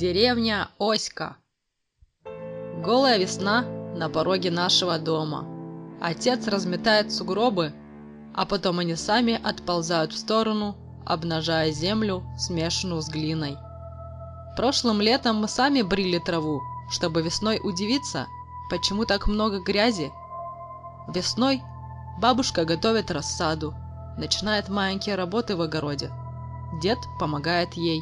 Деревня Оська. Голая весна на пороге нашего дома. Отец разметает сугробы, а потом они сами отползают в сторону, обнажая землю, смешанную с глиной. Прошлым летом мы сами брили траву, чтобы весной удивиться, почему так много грязи. Весной бабушка готовит рассаду, начинает маленькие работы в огороде. Дед помогает ей.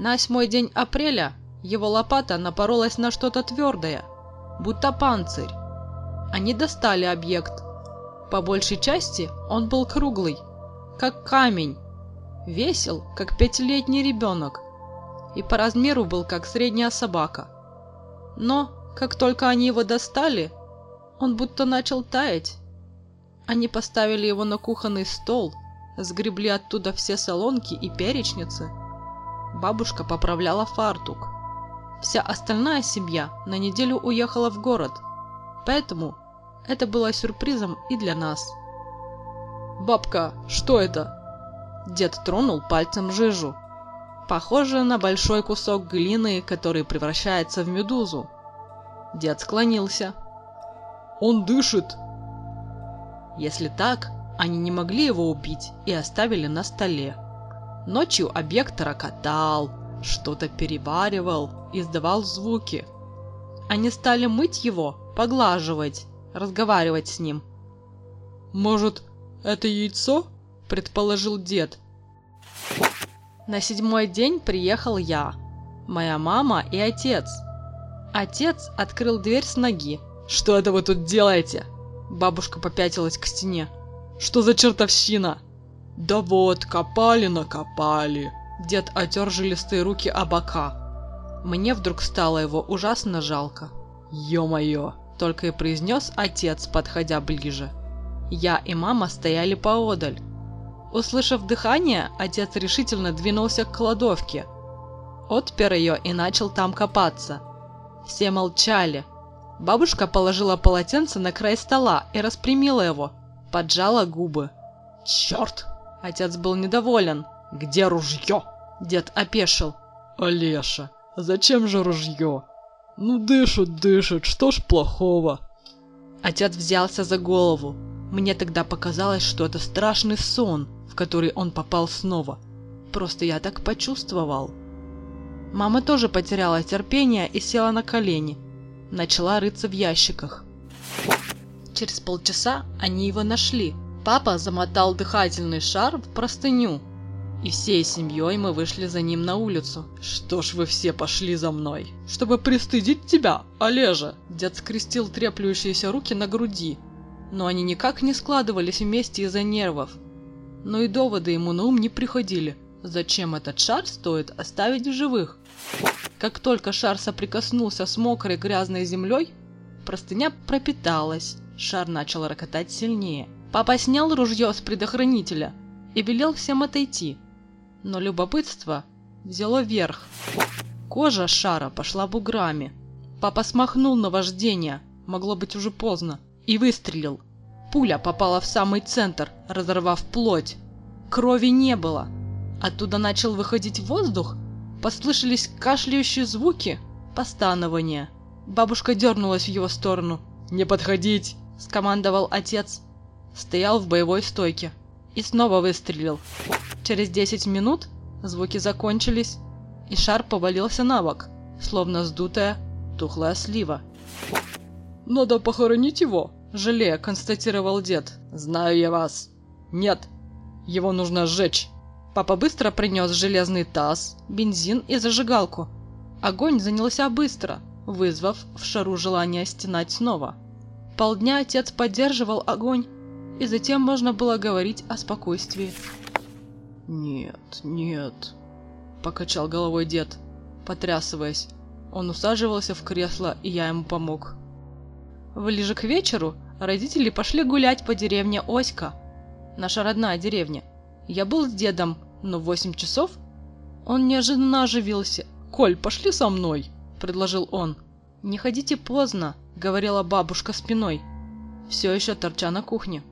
На восьмой день апреля его лопата напоролась на что-то твердое, будто панцирь. Они достали объект. По большей части он был круглый, как камень, весил, как пятилетний ребенок, и по размеру был, как средняя собака. Но, как только они его достали, он будто начал таять. Они поставили его на кухонный стол, сгребли оттуда все солонки и перечницы. Бабушка поправляла фартук. Вся остальная семья на неделю уехала в город, поэтому это было сюрпризом и для нас. «Бабка, что это?» Дед тронул пальцем жижу. Похоже на большой кусок глины, который превращается в медузу. Дед склонился. «Он дышит!» Если так, они не могли его убить и оставили на столе. Ночью объект рокотал, что-то переваривал, издавал звуки. Они стали мыть его, поглаживать, разговаривать с ним. «Может, это яйцо?» – предположил дед. На седьмой день приехал я, моя мама и отец. Отец открыл дверь с ноги. «Что это вы тут делаете?» Бабушка попятилась к стене. «Что за чертовщина?» «Да вот, копали накопали!» Дед отер жилистые руки о бока. Мне вдруг стало его ужасно жалко. «Ё-моё!» – только и произнес отец, подходя ближе. Я и мама стояли поодаль. Услышав дыхание, отец решительно двинулся к кладовке. Отпер ее и начал там копаться. Все молчали. Бабушка положила полотенце на край стола и распрямила его, поджала губы. «Черт!» Отец был недоволен. «Где ружье?» Дед опешил. «Олеша, зачем же ружье?» «Ну дышит, дышит, что ж плохого?» Отец взялся за голову. Мне тогда показалось, что это страшный сон, в который он попал снова. Просто я так почувствовал. Мама тоже потеряла терпение и села на колени. Начала рыться в ящиках. Через полчаса они его нашли. Папа замотал дыхательный шар в простыню, и всей семьей мы вышли за ним на улицу. «Что ж вы все пошли за мной?» «Чтобы пристыдить тебя, Олежа!» Дед скрестил треплющиеся руки на груди, но они никак не складывались вместе из-за нервов. Но и доводы ему на ум не приходили. Зачем этот шар стоит оставить в живых? Как только шар соприкоснулся с мокрой грязной землей, простыня пропиталась, шар начал рокотать сильнее – Папа снял ружье с предохранителя и велел всем отойти. Но любопытство взяло верх. Кожа шара пошла буграми. Папа смахнул на вождение, могло быть уже поздно, и выстрелил. Пуля попала в самый центр, разорвав плоть. Крови не было. Оттуда начал выходить воздух, послышались кашляющие звуки, постанования. Бабушка дернулась в его сторону. «Не подходить!» – скомандовал отец стоял в боевой стойке и снова выстрелил. Через 10 минут звуки закончились, и шар повалился на бок, словно сдутая тухлая слива. «Надо похоронить его», – жалея констатировал дед. «Знаю я вас». «Нет, его нужно сжечь». Папа быстро принес железный таз, бензин и зажигалку. Огонь занялся быстро, вызвав в шару желание стенать снова. Полдня отец поддерживал огонь, и затем можно было говорить о спокойствии. «Нет, нет», – покачал головой дед, потрясываясь. Он усаживался в кресло, и я ему помог. Ближе к вечеру родители пошли гулять по деревне Оська, наша родная деревня. Я был с дедом, но в восемь часов он неожиданно оживился. «Коль, пошли со мной», – предложил он. «Не ходите поздно», – говорила бабушка спиной, все еще торча на кухне.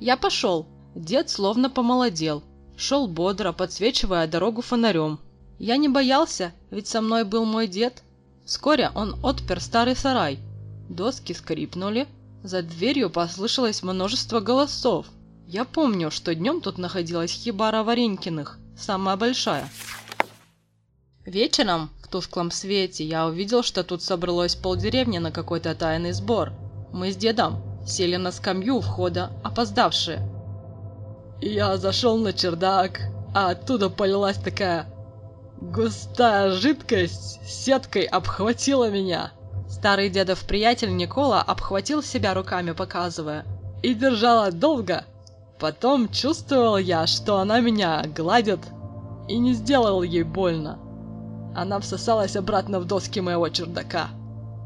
Я пошел. Дед словно помолодел. Шел бодро, подсвечивая дорогу фонарем. Я не боялся, ведь со мной был мой дед. Вскоре он отпер старый сарай. Доски скрипнули, за дверью послышалось множество голосов. Я помню, что днем тут находилась хибара Варенькиных, самая большая. Вечером, в тусклом свете, я увидел, что тут собралось полдеревни на какой-то тайный сбор. Мы с дедом сели на скамью у входа, опоздавшие. Я зашел на чердак, а оттуда полилась такая густая жидкость, сеткой обхватила меня. Старый дедов приятель Никола обхватил себя руками, показывая. И держала долго. Потом чувствовал я, что она меня гладит, и не сделал ей больно. Она всосалась обратно в доски моего чердака.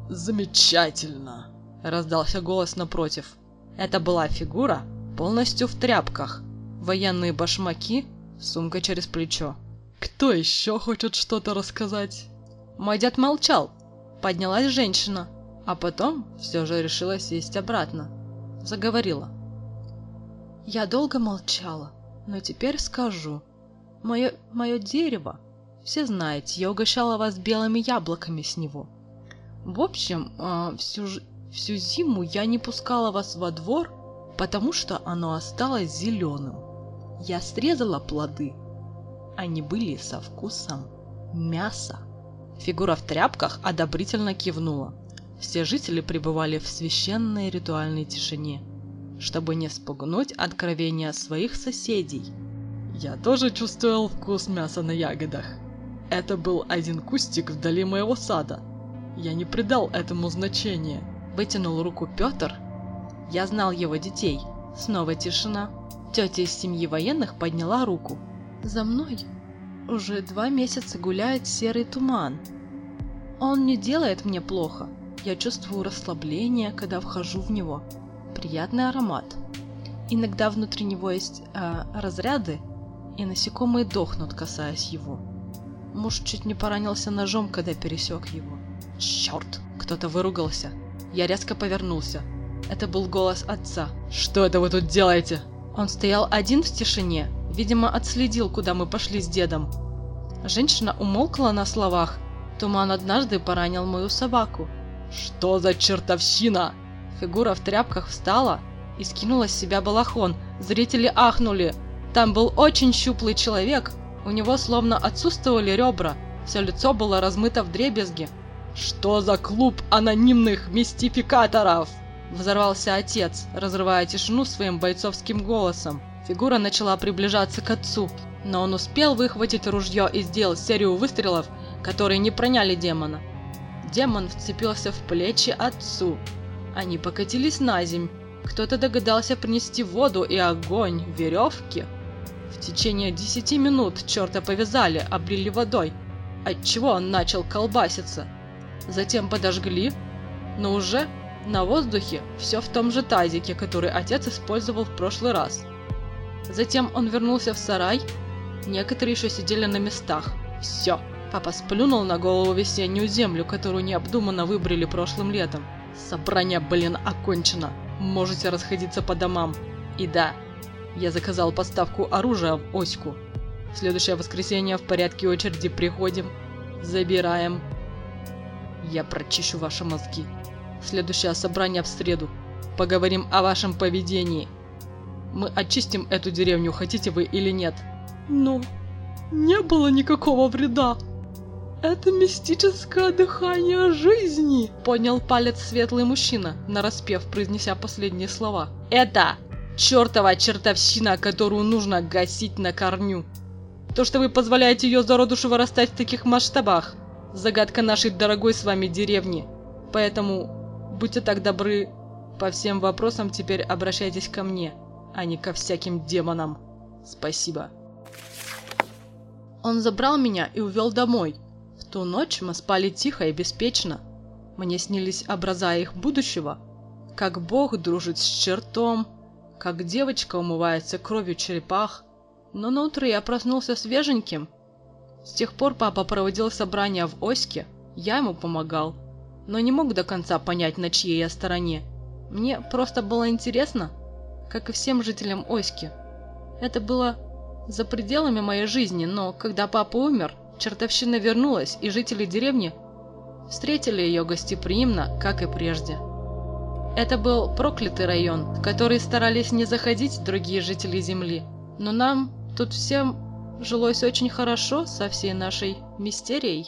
«Замечательно!» – раздался голос напротив. Это была фигура, полностью в тряпках. Военные башмаки, сумка через плечо. «Кто еще хочет что-то рассказать?» Мой дед молчал. Поднялась женщина, а потом все же решила сесть обратно. Заговорила. «Я долго молчала, но теперь скажу. Мое, мое дерево все знаете, я угощала вас белыми яблоками с него. В общем, а, всю, всю зиму я не пускала вас во двор, потому что оно осталось зеленым. Я срезала плоды. Они были со вкусом мяса. Фигура в тряпках одобрительно кивнула. Все жители пребывали в священной ритуальной тишине, чтобы не спугнуть откровения своих соседей. Я тоже чувствовал вкус мяса на ягодах. Это был один кустик вдали моего сада. Я не придал этому значения. Вытянул руку Петр. Я знал его детей. Снова тишина. Тетя из семьи военных подняла руку. За мной уже два месяца гуляет серый туман. Он не делает мне плохо. Я чувствую расслабление, когда вхожу в него. Приятный аромат. Иногда внутри него есть э, разряды, и насекомые дохнут, касаясь его. Муж чуть не поранился ножом, когда пересек его. Черт! Кто-то выругался. Я резко повернулся. Это был голос отца. «Что это вы тут делаете?» Он стоял один в тишине, видимо, отследил, куда мы пошли с дедом. Женщина умолкла на словах. Туман однажды поранил мою собаку. «Что за чертовщина?» Фигура в тряпках встала и скинула с себя балахон. Зрители ахнули. Там был очень щуплый человек, у него словно отсутствовали ребра, все лицо было размыто в дребезги. «Что за клуб анонимных мистификаторов?» Взорвался отец, разрывая тишину своим бойцовским голосом. Фигура начала приближаться к отцу, но он успел выхватить ружье и сделал серию выстрелов, которые не проняли демона. Демон вцепился в плечи отцу. Они покатились на земь. Кто-то догадался принести воду и огонь, веревки. В течение десяти минут черта повязали, облили водой, отчего он начал колбаситься. Затем подожгли, но уже на воздухе все в том же тазике, который отец использовал в прошлый раз. Затем он вернулся в сарай, некоторые еще сидели на местах. Все, папа сплюнул на голову весеннюю землю, которую необдуманно выбрали прошлым летом. Собрание, блин, окончено. Можете расходиться по домам. И да, я заказал поставку оружия в Оську. В следующее воскресенье в порядке очереди приходим, забираем. Я прочищу ваши мозги. Следующее собрание в среду. Поговорим о вашем поведении. Мы очистим эту деревню, хотите вы или нет. Но не было никакого вреда. Это мистическое дыхание жизни, поднял палец светлый мужчина, нараспев, произнеся последние слова. Это чертова чертовщина, которую нужно гасить на корню. То, что вы позволяете ее зародушу вырастать в таких масштабах, загадка нашей дорогой с вами деревни. Поэтому будьте так добры, по всем вопросам теперь обращайтесь ко мне, а не ко всяким демонам. Спасибо. Он забрал меня и увел домой. В ту ночь мы спали тихо и беспечно. Мне снились образа их будущего, как Бог дружит с чертом, как девочка умывается кровью черепах, но на утро я проснулся свеженьким. С тех пор папа проводил собрания в Оське, я ему помогал, но не мог до конца понять, на чьей я стороне. Мне просто было интересно, как и всем жителям Оськи. Это было за пределами моей жизни, но когда папа умер, чертовщина вернулась, и жители деревни встретили ее гостеприимно, как и прежде. Это был проклятый район, в который старались не заходить другие жители Земли, но нам тут всем жилось очень хорошо со всей нашей мистерией.